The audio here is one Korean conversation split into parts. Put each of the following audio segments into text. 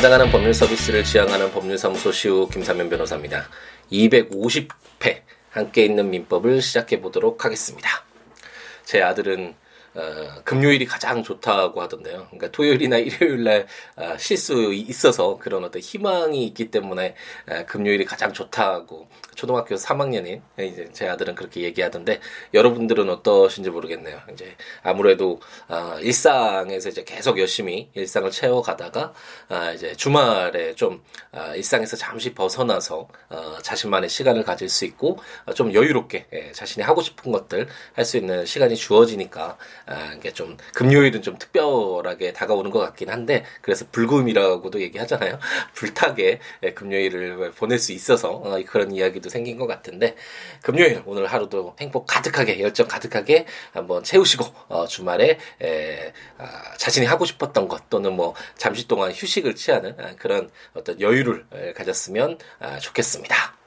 찾아가는 법률 서비스를 지향하는 법률사무소 시우 김사면 변호사입니다. 250회 함께 있는 민법을 시작해 보도록 하겠습니다. 제 아들은 어, 금요일이 가장 좋다고 하던데요. 그러니까 토요일이나 일요일날 어, 쉴수 있어서 그런 어떤 희망이 있기 때문에 어, 금요일이 가장 좋다고 초등학교 3학년인 이제 제 아들은 그렇게 얘기하던데 여러분들은 어떠신지 모르겠네요. 이제 아무래도 어, 일상에서 이제 계속 열심히 일상을 채워가다가 어, 이제 주말에 좀 어, 일상에서 잠시 벗어나서 어, 자신만의 시간을 가질 수 있고 어, 좀 여유롭게 예, 자신이 하고 싶은 것들 할 수 있는 시간이 주어지니까 아, 이게 좀 금요일은 좀 특별하게 다가오는 것 같긴 한데 그래서 불금이라고도 얘기하잖아요. 불타게 예, 금요일을 보낼 수 있어서 어, 그런 이야기도 생긴 것 같은데 금요일 오늘 하루도 행복 가득하게 열정 가득하게 한번 채우시고 어, 주말에 에, 아, 자신이 하고 싶었던 것 또는 뭐 잠시 동안 휴식을 취하는 아, 그런 어떤 여유를 에, 가졌으면 아, 좋겠습니다.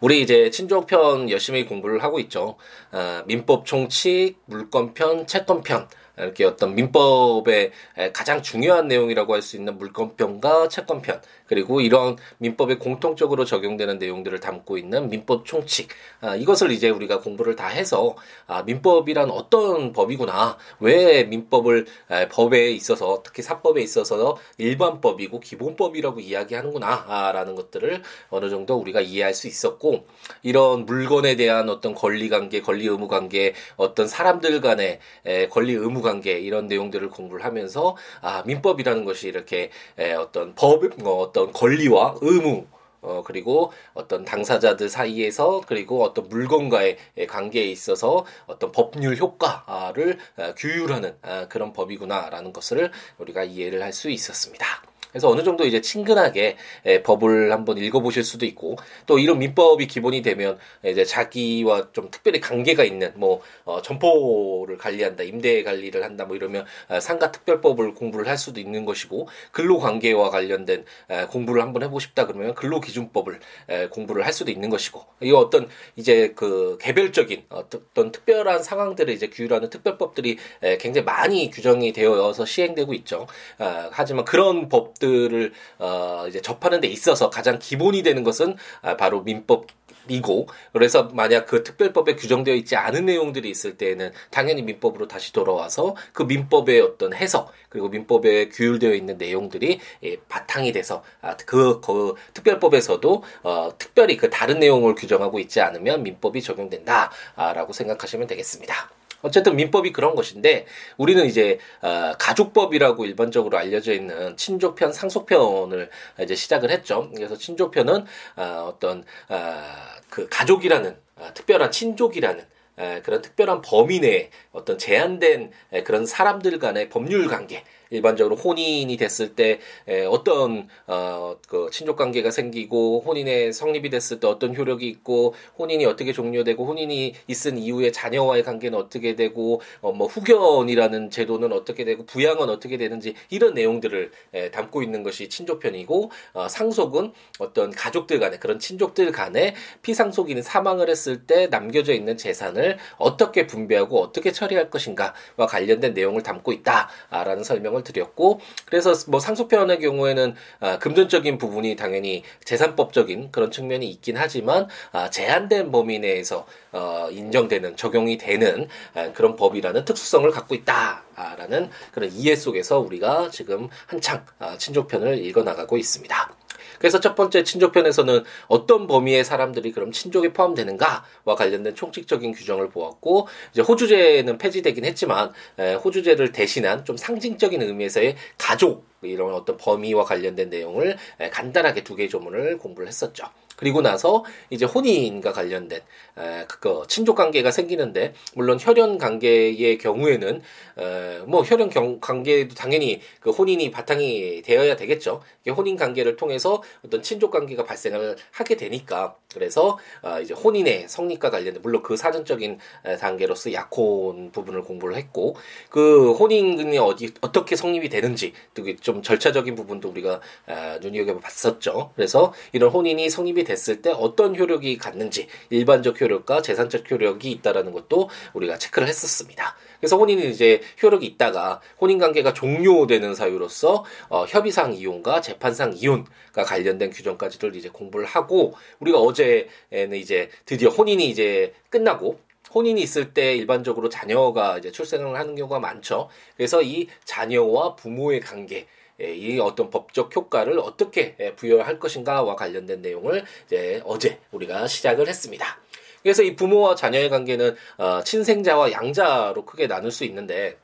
우리 이제 친족편 열심히 공부를 하고 있죠. 아, 민법 총칙, 물권편, 채권편 이렇게 어떤 민법의 가장 중요한 내용이라고 할 수 있는 물권편과 채권편 그리고 이런 민법에 공통적으로 적용되는 내용들을 담고 있는 민법 총칙. 아, 이것을 이제 우리가 공부를 다 해서 아, 민법이란 어떤 법이구나. 왜 민법을 에, 법에 있어서 특히 사법에 있어서 일반법이고 기본법이라고 이야기하는구나라는 것들을 어느 정도 우리가 이해할 수 있었고 이런 물건에 대한 어떤 권리 관계 권리 의무 관계 어떤 사람들 간의 에, 권리 의무 관계 이런 내용들을 공부를 하면서 아 민법이라는 것이 이렇게 에, 어떤 법 어, 어떤 권리와 의무 어, 그리고 어떤 당사자들 사이에서 그리고 어떤 물건과의 관계에 있어서 어떤 법률 효과를 어, 규율하는 아, 그런 법이구나라는 것을 우리가 이해를 할 수 있었습니다. 그래서 어느 정도 이제 친근하게 에, 법을 한번 읽어보실 수도 있고 또 이런 민법이 기본이 되면 이제 자기와 좀 특별히 관계가 있는 뭐 어, 점포를 관리한다, 임대 관리를 한다 뭐 이러면 어, 상가 특별법을 공부를 할 수도 있는 것이고 근로 관계와 관련된 에, 공부를 한번 해보고 싶다 그러면 근로 기준법을 에, 공부를 할 수도 있는 것이고 이 어떤 이제 그 개별적인 어떤 특별한 상황들을 이제 규율하는 특별법들이 에, 굉장히 많이 규정이 되어서 시행되고 있죠. 아, 하지만 그런 법 법들을 어 이제 접하는 데 있어서 가장 기본이 되는 것은 아, 바로 민법 이고 그래서 만약 그 특별법에 규정되어 있지 않은 내용들이 있을 때에는 당연히 민법으로 다시 돌아와서 그 민법의 어떤 해석 그리고 민법에 규율되어 있는 내용들이 예, 바탕이 돼서 아, 그, 그 특별법에서도 어, 특별히 그 다른 내용을 규정하고 있지 않으면 민법이 적용된다라고 생각하시면 되겠습니다. 어쨌든 민법이 그런 것인데 우리는 이제 어, 가족법이라고 일반적으로 알려져 있는 친족편, 상속편을 이제 시작을 했죠. 그래서 친족편은 어, 어떤 어, 그 가족이라는 어, 특별한 친족이라는 에, 그런 특별한 범위 내에 어떤 제한된 에, 그런 사람들 간의 법률 관계 일반적으로 혼인이 됐을 때 에, 어떤 어, 그 친족 관계가 생기고 혼인의 성립이 됐을 때 어떤 효력이 있고 혼인이 어떻게 종료되고 혼인이 있은 이후에 자녀와의 관계는 어떻게 되고 어, 뭐 후견이라는 제도는 어떻게 되고 부양은 어떻게 되는지 이런 내용들을 에, 담고 있는 것이 친족편이고 어, 상속은 어떤 가족들 간에 그런 친족들 간에 피상속인이 사망을 했을 때 남겨져 있는 재산을 어떻게 분배하고 어떻게 처리할 것인가와 관련된 내용을 담고 있다라는 설명을 설명을 드렸고 그래서 뭐 상속편의 경우에는 아, 금전적인 부분이 당연히 재산법적인 그런 측면이 있긴 하지만 아, 제한된 범위 내에서 어, 인정되는 적용이 되는 아, 그런 법이라는 특수성을 갖고 있다라는 그런 이해 속에서 우리가 지금 한창 아, 친족편을 읽어 나가고 있습니다. 그래서 첫 번째 친족편에서는 어떤 범위의 사람들이 그럼 친족에 포함되는가와 관련된 총칙적인 규정을 보았고 이제 호주제는 폐지되긴 했지만 에, 호주제를 대신한 좀 상징적인 의미에서의 가족 이런 어떤 범위와 관련된 내용을 에, 간단하게 두 개의 조문을 공부를 했었죠. 그리고 나서 이제 혼인과 관련된 에, 그 친족 관계가 생기는데 물론 혈연 관계의 경우에는 에, 뭐 혈연 경, 관계도 당연히 그 혼인이 바탕이 되어야 되겠죠. 혼인 관계를 통해서 어떤 친족 관계가 발생을 하게 되니까 그래서 어, 이제 혼인의 성립과 관련된 물론 그 사전적인 단계로서 약혼 부분을 공부를 했고 그 혼인이 어디 어떻게 성립이 되는지 또좀 절차적인 부분도 우리가 아, 눈여겨봤었죠. 그래서 이런 혼인이 성립이 됐을 때 어떤 효력이 갖는지 일반적 효력과 재산적 효력이 있다라는 것도 우리가 체크를 했었습니다. 그래서 혼인이 이제 효력이 있다가 혼인 관계가 종료되는 사유로서 어, 협의상 이혼과 재판상 이혼과 관련된 규정까지를 이제 공부를 하고 우리가 어제는 이제 드디어 혼인이 이제 끝나고 혼인이 있을 때 일반적으로 자녀가 이제 출생을 하는 경우가 많죠. 그래서 이 자녀와 부모의 관계 예, 이 어떤 법적 효과를 어떻게 예, 부여할 것인가와 관련된 내용을 이제 어제 우리가 시작을 했습니다. 그래서 이 부모와 자녀의 관계는 어, 친생자와 양자로 크게 나눌 수 있는데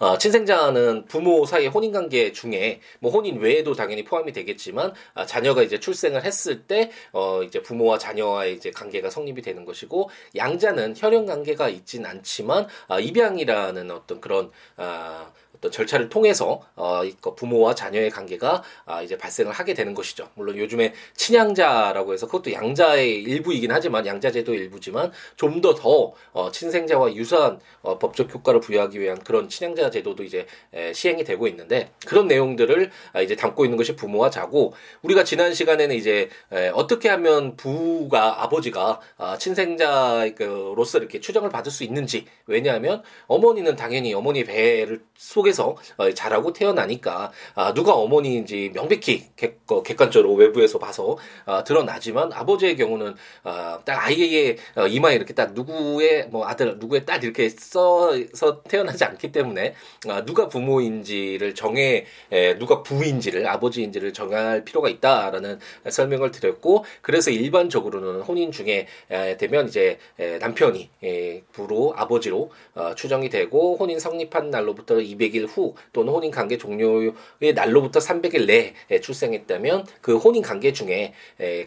어, 친생자는 부모 사이의 혼인 관계 중에 뭐 혼인 외에도 당연히 포함이 되겠지만 아, 자녀가 이제 출생을 했을 때 어, 이제 부모와 자녀와의 이제 관계가 성립이 되는 것이고 양자는 혈연 관계가 있진 않지만 아, 입양이라는 어떤 그런 아, 어떤 절차를 통해서 어, 부모와 자녀의 관계가 아, 이제 발생을 하게 되는 것이죠. 물론 요즘에 친양자라고 해서 그것도 양자의 일부이긴 하지만 양자제도 일부지만 좀더더 어, 친생자와 유사한 어, 법적 효과를 부여하기 위한 그런 친양자 제도도 이제 에, 시행이 되고 있는데 그런 내용들을 아, 이제 담고 있는 것이 부모와 자고 우리가 지난 시간에는 이제 에, 어떻게 하면 부가 아버지가 아, 친생자로서 이렇게 추정을 받을 수 있는지 왜냐하면 어머니는 당연히 어머니 배를 속에 속에서 어, 자라고 태어나니까 아, 누가 어머니인지 명백히 객, 어, 관적으로 외부에서 봐서 아, 드러나지만 아버지의 경우는 아, 딱 아이의 어, 이마에 이렇게 딱 누구의 뭐 아들 누구의 딸 이렇게 써서 태어나지 않기 때문에 아, 누가 부모인지를 정해 에, 누가 부인지를 아버지인지를 정할 필요가 있다라는 설명을 드렸고 그래서 일반적으로는 혼인 중에 에, 되면 이제 에, 남편이 에, 부로 아버지로 어, 추정이 되고 혼인 성립한 날로부터 200일 300일 후 또는 혼인 관계 종료의 날로부터 300일 내에 출생했다면 그 혼인 관계 중에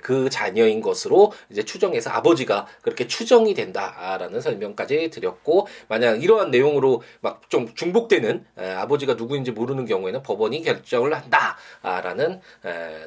그 자녀인 것으로 이제 추정해서 아버지가 그렇게 추정이 된다라는 설명까지 드렸고 만약 이러한 내용으로 막 좀 중복되는 아버지가 누구인지 모르는 경우에는 법원이 결정을 한다라는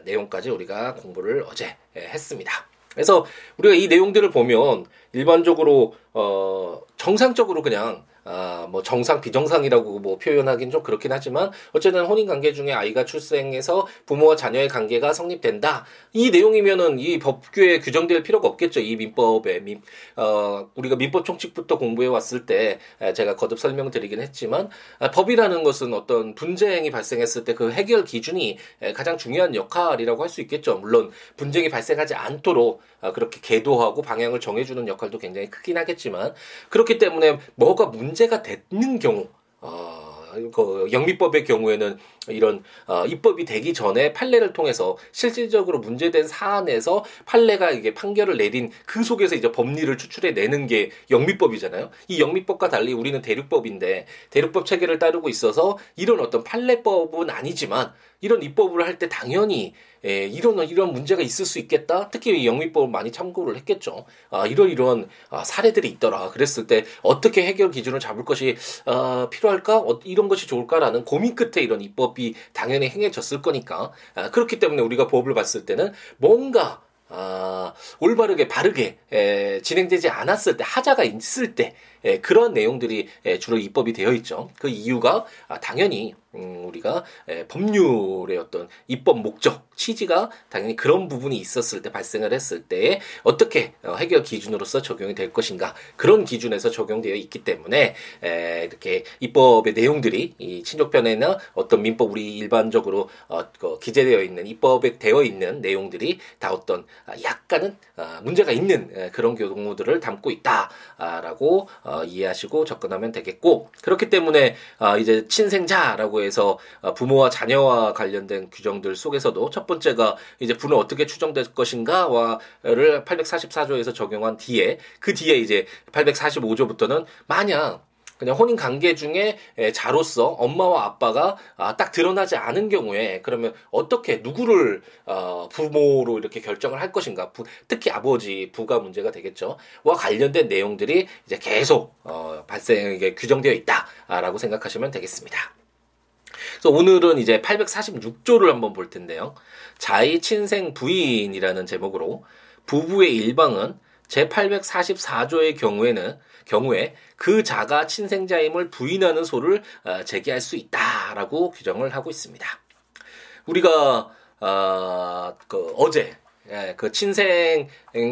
내용까지 우리가 공부를 어제 했습니다. 그래서 우리가 이 내용들을 보면 일반적으로 어 정상적으로 그냥 아, 뭐 정상 비정상이라고 뭐 표현하긴 좀 그렇긴 하지만 어쨌든 혼인 관계 중에 아이가 출생해서 부모와 자녀의 관계가 성립된다. 이 내용이면은 이 법규에 규정될 필요가 없겠죠. 이 민법에 민, 어, 우리가 민법 총칙부터 공부해 왔을 때 제가 거듭 설명드리긴 했지만 아, 법이라는 것은 어떤 분쟁이 발생했을 때 그 해결 기준이 가장 중요한 역할이라고 할 수 있겠죠. 물론 분쟁이 발생하지 않도록 아, 그렇게 계도하고 방향을 정해주는 역할도 굉장히 크긴 하겠지만 그렇기 때문에 뭐가 문제 가 되는 경우 어, 그 영미법의 경우에는 이런 어, 입법이 되기 전에 판례를 통해서 실질적으로 문제된 사안에서 판례가 이게 판결을 내린 그 속에서 이제 법리를 추출해 내는 게 영미법이잖아요. 이 영미법과 달리 우리는 대륙법인데 대륙법 체계를 따르고 있어서 이런 어떤 판례법은 아니지만 이런 입법을 할 때 당연히 에, 예, 이런 이런 문제가 있을 수 있겠다. 특히 영미법을 많이 참고를 했겠죠. 아, 이런 이런 아, 사례들이 있더라. 그랬을 때 어떻게 해결 기준을 잡을 것이 아, 필요할까? 어, 이런 것이 좋을까라는 고민 끝에 이런 입법이 당연히 행해졌을 거니까. 아, 그렇기 때문에 우리가 법을 봤을 때는 뭔가 아, 올바르게 바르게 에, 진행되지 않았을 때 하자가 있을 때 에, 그런 내용들이 에, 주로 입법이 되어 있죠. 그 이유가 아, 당연히 음, 우리가 에, 법률의 어떤 입법 목적, 취지가 당연히 그런 부분이 있었을 때 발생을 했을 때 어떻게 어, 해결 기준으로서 적용이 될 것인가 그런 기준에서 적용되어 있기 때문에 에, 이렇게 입법의 내용들이 이 친족편에나 어떤 민법 우리 일반적으로 어, 그 기재되어 있는 입법에 되어 있는 내용들이 다 어떤 아, 약간은 아, 문제가 있는 에, 그런 경우들을 담고 있다라고 어, 이해하시고 접근하면 되겠고 그렇기 때문에 아, 이제 친생자라고 해서 어, 부모와 자녀와 관련된 규정들 속에서도 첫 번째가 이제 부는 어떻게 추정될 것인가와를 844조에서 적용한 뒤에 그 뒤에 이제 845조부터는 만약 그냥 혼인 관계 중에 자로서 엄마와 아빠가 아, 딱 드러나지 않은 경우에 그러면 어떻게 누구를 어, 부모로 이렇게 결정을 할 것인가 부, 특히 아버지 부가 문제가 되겠죠 와 관련된 내용들이 이제 계속 어, 발생에 규정되어 있다라고 생각하시면 되겠습니다. 그래서 오늘은 이제 846조를 한번 볼 텐데요. 자의 친생 부인이라는 제목으로 부부의 일방은 제 844조의 경우에는 경우에 그 자가 친생자임을 부인하는 소를 어, 제기할 수 있다라고 규정을 하고 있습니다. 우리가 어, 그 어제 예, 그 친생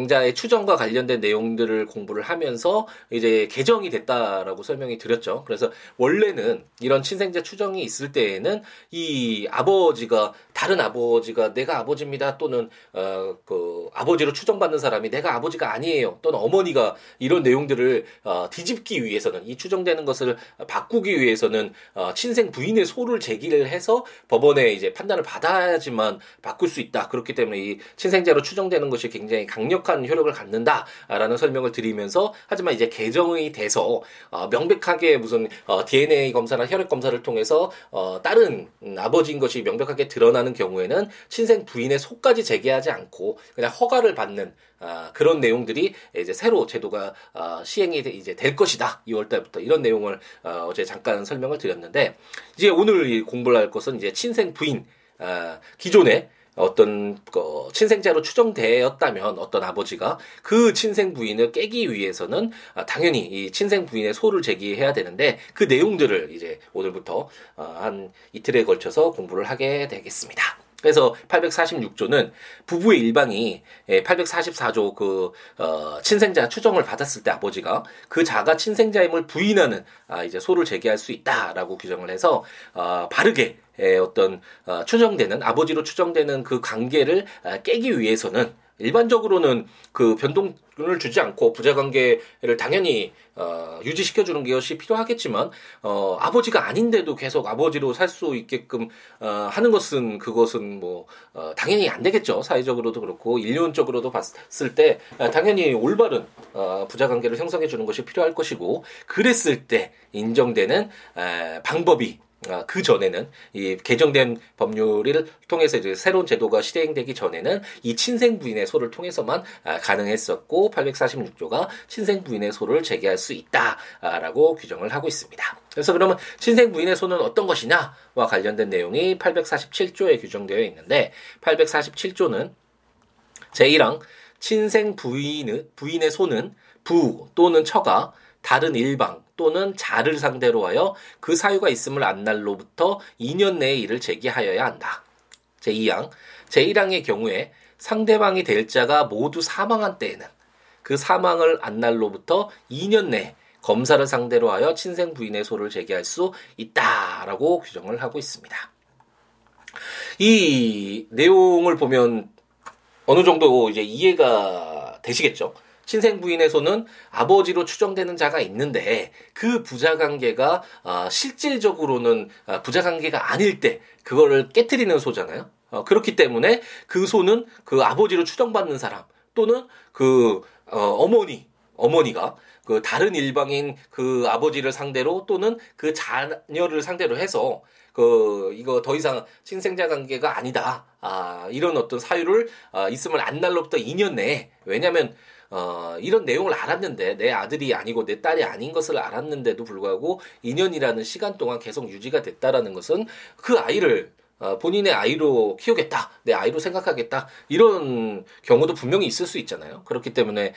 자의 추정과 관련된 내용들을 공부를 하면서 이제 개정이 됐다라고 설명이 드렸죠. 그래서 원래는 이런 친생자 추정이 있을 때에는 이 아버지가 다른 아버지가 내가 아버지입니다 또는 어 그 아버지로 추정받는 사람이 내가 아버지가 아니에요 또는 어머니가 이런 내용들을 어 뒤집기 위해서는 이 추정되는 것을 바꾸기 위해서는 어 친생 부인의 소를 제기를 해서 법원에 이제 판단을 받아야지만 바꿀 수 있다. 그렇기 때문에 이 친생자로 추정되는 것이 굉장히 강력 한 효력을 갖는다라는 설명을 드리면서 하지만 이제 개정이 돼서 어 명백하게 무슨 어 DNA 검사나 혈액 검사를 통해서 어 다른 음, 아버지인 것이 명백하게 드러나는 경우에는 친생 부인의 속까지 제기하지 않고 그냥 허가를 받는 아, 그런 내용들이 이제 새로 제도가 아, 시행이 이제 될 것이다. 2월 달부터 이런 내용을 아, 어제 잠깐 설명을 드렸는데 이제 오늘 공부를 할 것은 이제 친생 부인 아, 기존에 어떤 그 친생자로 추정되었다면 어떤 아버지가 그 친생 부인을 깨기 위해서는 아, 당연히 이 친생 부인의 소를 제기해야 되는데 그 내용들을 이제 오늘부터 어, 한 이틀에 걸쳐서 공부를 하게 되겠습니다. 그래서 846조는 부부의 일방이 844조 예, 그 어, 친생자 추정을 받았을 때 아버지가 그 자가 친생자임을 부인하는 아, 이제 소를 제기할 수 있다라고 규정을 해서 어, 바르게 예, 어떤 어, 추정되는 아버지로 추정되는 그 관계를 아, 깨기 위해서는 일반적으로는 그 변동을 주지 않고 부자 관계를 당연히 어, 유지시켜 주는 것이 필요하겠지만 어, 아버지가 아닌데도 계속 아버지로 살 수 있게끔 어, 하는 것은 그것은 뭐 어, 당연히 안 되겠죠. 사회적으로도 그렇고 인륜적으로도 봤을 때 어, 당연히 올바른 어, 부자 관계를 형성해 주는 것이 필요할 것이고 그랬을 때 인정되는 에, 방법이 아, 그 전에는 이 개정된 법률을 통해서 이제 새로운 제도가 시행되기 전에는 이 친생 부인의 소를 통해서만 아, 가능했었고 846조가 친생 부인의 소를 제기할 수 있다라고 규정을 하고 있습니다. 그래서 그러면 친생 부인의 소는 어떤 것이냐와 관련된 내용이 847조에 규정되어 있는데 847조는 제1항 친생 부인의 부인의 소는 부 또는 처가 다른 일방 또는 자를 상대로 하여 그 사유가 있음을 안 날로부터 2년 내에 이를 제기하여야 한다. 제2항, 제1항의 경우에 상대방이 될 자가 모두 사망한 때에는 그 사망을 안 날로부터 2년 내에 검사를 상대로 하여 친생 부인의 소를 제기할 수 있다라고 규정을 하고 있습니다. 이 내용을 보면 어느 정도 이제 이해가 되시겠죠? 친생 부인에서는 아버지로 추정되는 자가 있는데 그 부자 관계가 어, 실질적으로는 어, 부자 관계가 아닐 때 그거를 깨뜨리는 소잖아요. 어, 그렇기 때문에 그 소는 그 아버지로 추정받는 사람 또는 그 어, 어머니 어머니가 그 다른 일방인 그 아버지를 상대로 또는 그 자녀를 상대로 해서 그 이거 더 이상 친생자 관계가 아니다. 아 이런 어떤 사유를 아, 있음을 안 날로부터 2년 내에 왜냐하면 어, 이런 내용을 알았는데 내 아들이 아니고 내 딸이 아닌 것을 알았는데도 불구하고 2년이라는 시간 동안 계속 유지가 됐다라는 것은 그 아이를 어, 본인의 아이로 키우겠다, 내 아이로 생각하겠다 이런 경우도 분명히 있을 수 있잖아요. 그렇기 때문에 에,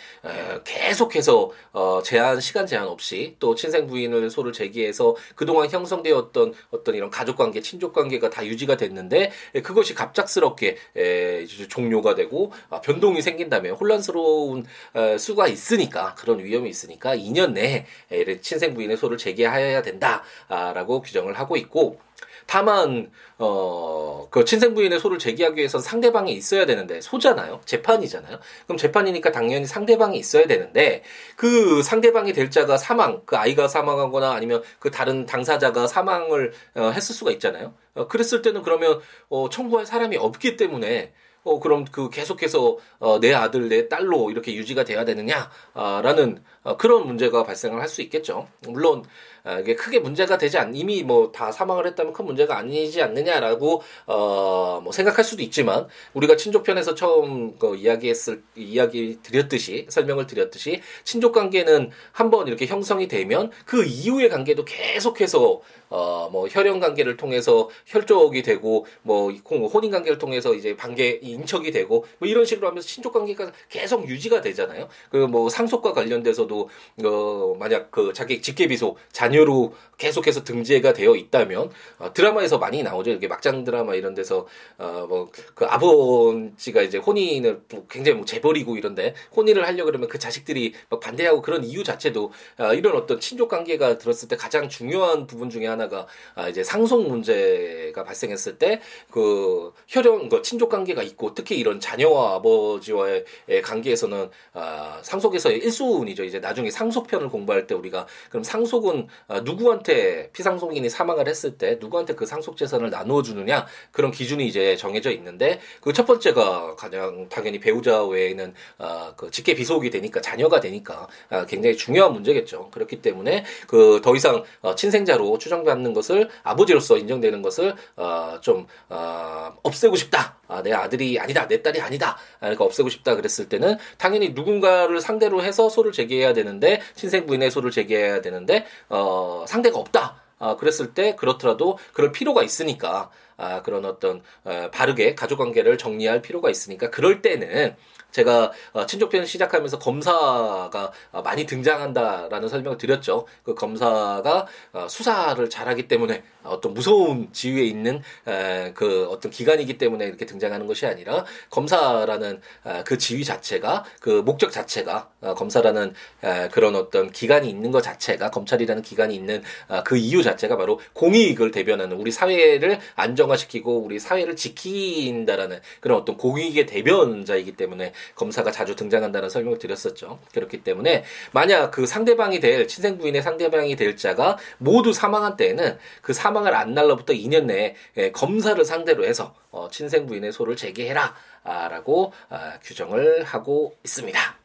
계속해서 어, 제한 시간 제한 없이 또 친생 부인을 소를 제기해서 그동안 형성되었던 어떤 이런 가족 관계, 친족 관계가 다 유지가 됐는데 에, 그것이 갑작스럽게 에, 종료가 되고 아, 변동이 생긴다면 혼란스러운 에, 수가 있으니까 그런 위험이 있으니까 2년 내에 에, 친생 부인의 소를 제기하여야 된다라고 규정을 하고 있고. 다만 어그 친생 부인의 소를 제기하기 위해선 상대방이 있어야 되는데 소잖아요. 재판이잖아요. 그럼 재판이니까 당연히 상대방이 있어야 되는데 그 상대방이 될 자가 사망, 그 아이가 사망하거나 아니면 그 다른 당사자가 사망을 어, 했을 수가 있잖아요. 어, 그랬을 때는 그러면 어 청구할 사람이 없기 때문에 어, 그럼 그 계속해서 어, 내 아들, 내 딸로 이렇게 유지가 돼야 되느냐라는 어, 그런 문제가 발생을 할 수 있겠죠. 물론 아, 이게 크게 문제가 되지 않 이미 뭐 다 사망을 했다면 큰 문제가 아니지 않느냐라고 어 뭐 생각할 수도 있지만 우리가 친족편에서 처음 그 이야기했을 이야기 드렸듯이 설명을 드렸듯이 친족 관계는 한번 이렇게 형성이 되면 그 이후의 관계도 계속해서 어, 뭐, 혈연 관계를 통해서 혈족이 되고, 뭐, 혼인 관계를 통해서 이제 관계 인척이 되고, 뭐, 이런 식으로 하면서 친족 관계가 계속 유지가 되잖아요. 그, 뭐, 상속과 관련돼서도, 어, 만약 그 자기 직계비소, 자녀 로 계속해서 등재가 되어 있다면, 어, 드라마에서 많이 나오죠. 이렇게 막장 드라마 이런 데서, 어, 뭐, 그 아버지가 이제 혼인을 굉장히 뭐 재벌이고 이런데, 혼인을 하려고 그러면 그 자식들이 막 반대하고 그런 이유 자체도, 어, 이런 어떤 친족 관계가 들었을 때 가장 중요한 부분 중에 하나 하나가 아 이제 상속 문제가 발생했을 때 그 혈연 그 친족 관계가 있고 특히 이런 자녀와 아버지와의 관계에서는 아 상속에서의 1순위죠. 이제 나중에 상속편을 공부할 때 우리가 그럼 상속은 아, 누구한테 피상속인이 사망을 했을 때 누구한테 그 상속 재산을 나누어 주느냐 그런 기준이 이제 정해져 있는데 그 첫 번째가 가장 당연히 배우자 외에는 아, 그 직계 비속이 되니까 자녀가 되니까 아, 굉장히 중요한 문제겠죠. 그렇기 때문에 그 더 이상 어, 친생자로 추정 받는 것을 아버지로서 인정되는 것을 어, 좀 어, 없애고 싶다. 아, 내 아들이 아니다, 내 딸이 아니다. 그러니까 없애고 싶다 그랬을 때는 당연히 누군가를 상대로 해서 소를 제기해야 되는데 친생 부인의 소를 제기해야 되는데 어, 상대가 없다. 아, 그랬을 때 그렇더라도 그럴 필요가 있으니까 아, 그런 어떤 어, 바르게 가족 관계를 정리할 필요가 있으니까 그럴 때는 제가 어, 친족편 시작하면서 검사가 어, 많이 등장한다라는 설명을 드렸죠. 그 검사가 어, 수사를 잘하기 때문에 어떤 무서운 지위에 있는 그 어떤 기관이기 때문에 이렇게 등장하는 것이 아니라 검사라는 그 지위 자체가 그 목적 자체가 검사라는 그런 어떤 기관이 있는 것 자체가 검찰이라는 기관이 있는 그 이유 자체가 바로 공익을 대변하는 우리 사회를 안정 화시키고 우리 사회를 지킨다라는 그런 어떤 공익의 대변자이기 때문에 검사가 자주 등장한다는 설명을 드렸었죠. 그렇기 때문에 만약 그 상대방이 될 친생 부인의 상대방이 될 자가 모두 사망한 때에는 그 사망을 안 날로부터 2년 내에 예, 검사를 상대로 해서 어, 친생 부인의 소를 제기해라 라고 아, 규정을 하고 있습니다.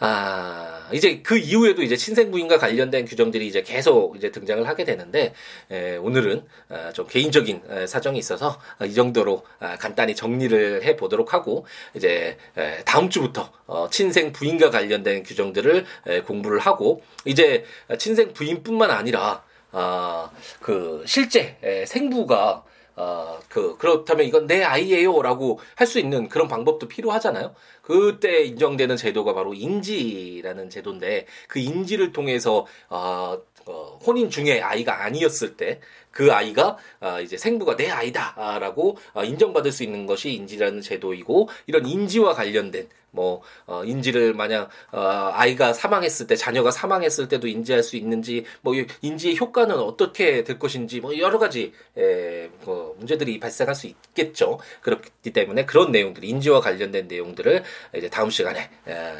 아, 이제 그 이후에도 이제 친생 부인과 관련된 규정들이 이제 계속 이제 등장을 하게 되는데, 에, 오늘은 아, 좀 개인적인 에, 사정이 있어서 아, 이 정도로 아, 간단히 정리를 해 보도록 하고, 이제 에, 다음 주부터 어, 친생 부인과 관련된 규정들을 에, 공부를 하고, 이제 친생 부인뿐만 아니라, 아, 그 실제 에, 생부가 어, 그, 그렇다면 이건 내 아이예요 라고 할 수 있는 그런 방법도 필요하잖아요. 그때 인정되는 제도가 바로 인지라는 제도인데 그 인지를 통해서 어, 어, 혼인 중에 아이가 아니었을 때 그 아이가 어, 이제 생부가 내 아이다 라고 어, 인정받을 수 있는 것이 인지라는 제도이고 이런 인지와 관련된 뭐 어, 인지를 만약 어, 아이가 사망했을 때 자녀가 사망했을 때도 인지할 수 있는지 뭐 인지의 효과는 어떻게 될 것인지 뭐 여러 가지 에, 뭐 문제들이 발생할 수 있겠죠. 그렇기 때문에 그런 내용들 인지와 관련된 내용들을 이제 다음 시간에 에,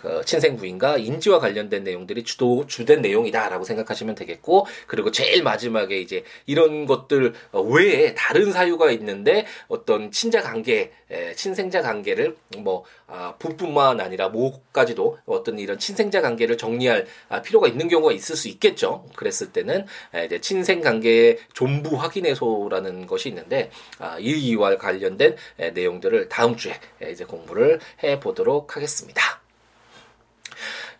그 친생 부인과 인지와 관련된 내용들이 주도 주된 내용이다라고 생각하시면 되겠고 그리고 제일 마지막에 이제 이런 것들 외에 다른 사유가 있는데 어떤 친자 관계 친생자 관계를 뭐 아, 부뿐만 아니라 모까지도 어떤 이런 친생자 관계를 정리할 아, 필요가 있는 경우가 있을 수 있겠죠. 그랬을 때는 이제 친생 관계의 존부 확인해소라는 것이 있는데 아, 이와 관련된 내용들을 다음 주에 이제 공부를 해 보도록 하겠습니다.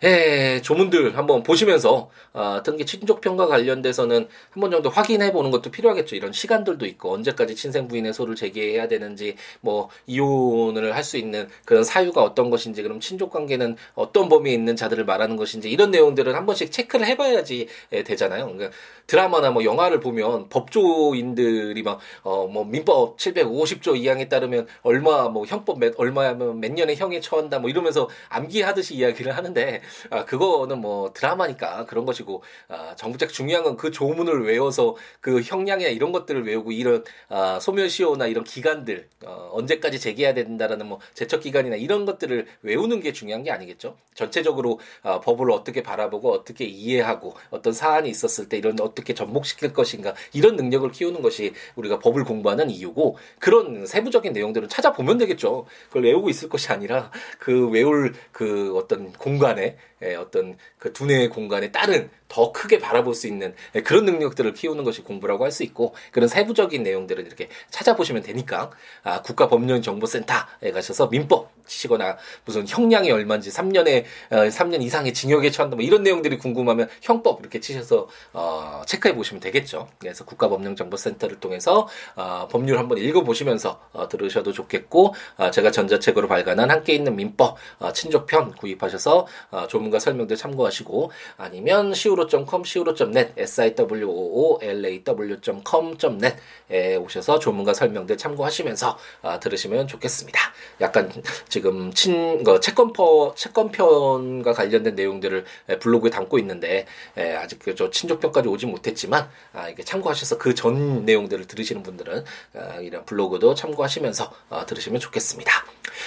예, 조문들 한번 보시면서 어, 등기 친족편과 관련돼서는 한 번 정도 확인해 보는 것도 필요하겠죠. 이런 시간들도 있고 언제까지 친생 부인의 소를 제기해야 되는지 뭐 이혼을 할 수 있는 그런 사유가 어떤 것인지 그럼 친족 관계는 어떤 범위에 있는 자들을 말하는 것인지 이런 내용들은 한 번씩 체크를 해봐야지 예, 되잖아요. 그러니까 드라마나 뭐 영화를 보면 법조인들이 막 어 뭐 민법 750조 2항에 따르면 얼마 뭐 형법 몇 얼마면 몇 년의 형에 처한다 뭐 이러면서 암기하듯이 이야기를 하는데 아, 그거는 뭐 드라마니까 그런 것이고 아, 정부적 중요한 건 그 조문을 외워서 그 형량이나 이런 것들을 외우고 이런 아, 소멸시효나 이런 기간들 어, 언제까지 제기해야 된다라는 뭐 제척 기간이나 이런 것들을 외우는 게 중요한 게 아니겠죠. 전체적으로 아, 법을 어떻게 바라보고 어떻게 이해하고 어떤 사안이 있었을 때 이런 어떻게 접목시킬 것인가 이런 능력을 키우는 것이 우리가 법을 공부하는 이유고 그런 세부적인 내용들을 찾아보면 되겠죠. 그걸 외우고 있을 것이 아니라 그 외울 그 어떤 공간에 예, 어떤 그 두뇌의 공간에 다른 더 크게 바라볼 수 있는 예, 그런 능력들을 키우는 것이 공부라고 할 수 있고 그런 세부적인 내용들을 이렇게 찾아보시면 되니까 아, 국가법령정보센터에 가셔서 민법 치시거나 무슨 형량이 얼마인지 3년에 어, 3년 이상의 징역에 처한다 뭐 이런 내용들이 궁금하면 형법 이렇게 치셔서 어, 체크해 보시면 되겠죠. 그래서 국가법령정보센터를 통해서 어, 법률 한번 읽어 보시면서 어, 들으셔도 좋겠고 어, 제가 전자책으로 발간한 함께 있는 민법 어, 친족편 구입하셔서 어, 조문과 설명들 참고하시고 아니면 siwo.com, siwo.net, siwoolaw.com.net에 오셔서 조문과 설명들 참고하시면서 어, 들으시면 좋겠습니다. 약간 지금 친 그 채권퍼 채권편과 관련된 내용들을 에, 블로그에 담고 있는데 에, 아직 그저 친족편까지 오지 못했지만 아, 이게 참고하셔서 그 전 내용들을 들으시는 분들은 아, 이런 블로그도 참고하시면서 어, 들으시면 좋겠습니다.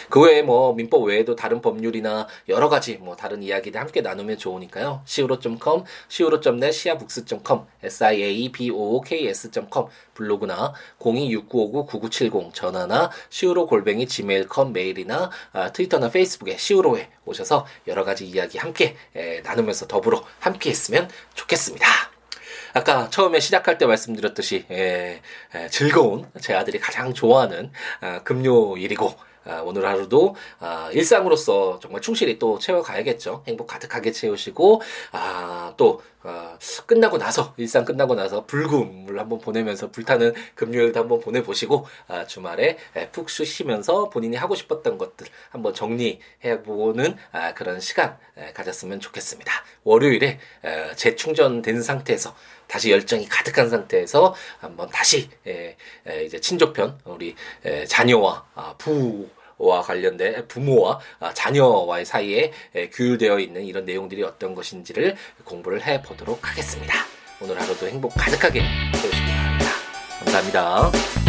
그 외에 뭐 민법 외에도 다른 법률이나 여러 가지 뭐 다른 이야기들 함께 나누면 좋으니까요. siwo.com, siwo.net, siabooks.com, siaboks.com 블로그나 026959-9970 전화나 siwo 골뱅이 gmail.com 메일이나 아, 트위터나 페이스북에 siwo에 오셔서 여러 가지 이야기 함께 에, 나누면서 더불어 함께 했으면 좋겠습니다. 아까 처음에 시작할 때 말씀드렸듯이 에, 에, 즐거운 제 아들이 가장 좋아하는 아, 금요일이고 아, 오늘 하루도 아, 일상으로서 정말 충실히 또 채워가야겠죠. 행복 가득하게 채우시고 아, 또 아, 끝나고 나서 일상 끝나고 나서 불금을 한번 보내면서 불타는 금요일도 한번 보내보시고 아, 주말에 에, 푹 쉬시면서 본인이 하고 싶었던 것들 한번 정리해보는 아, 그런 시간 에, 가졌으면 좋겠습니다. 월요일에 에, 재충전된 상태에서 다시 열정이 가득한 상태에서 한번 다시 에, 에, 이제 친족편 우리 에, 자녀와 아, 부 와 관련된 부모와 아, 자녀와의 사이에 에, 규율되어 있는 이런 내용들이 어떤 것인지를 공부를 해 보도록 하겠습니다. 오늘 하루도 행복 가득하게 채우시기 바랍니다. 감사합니다.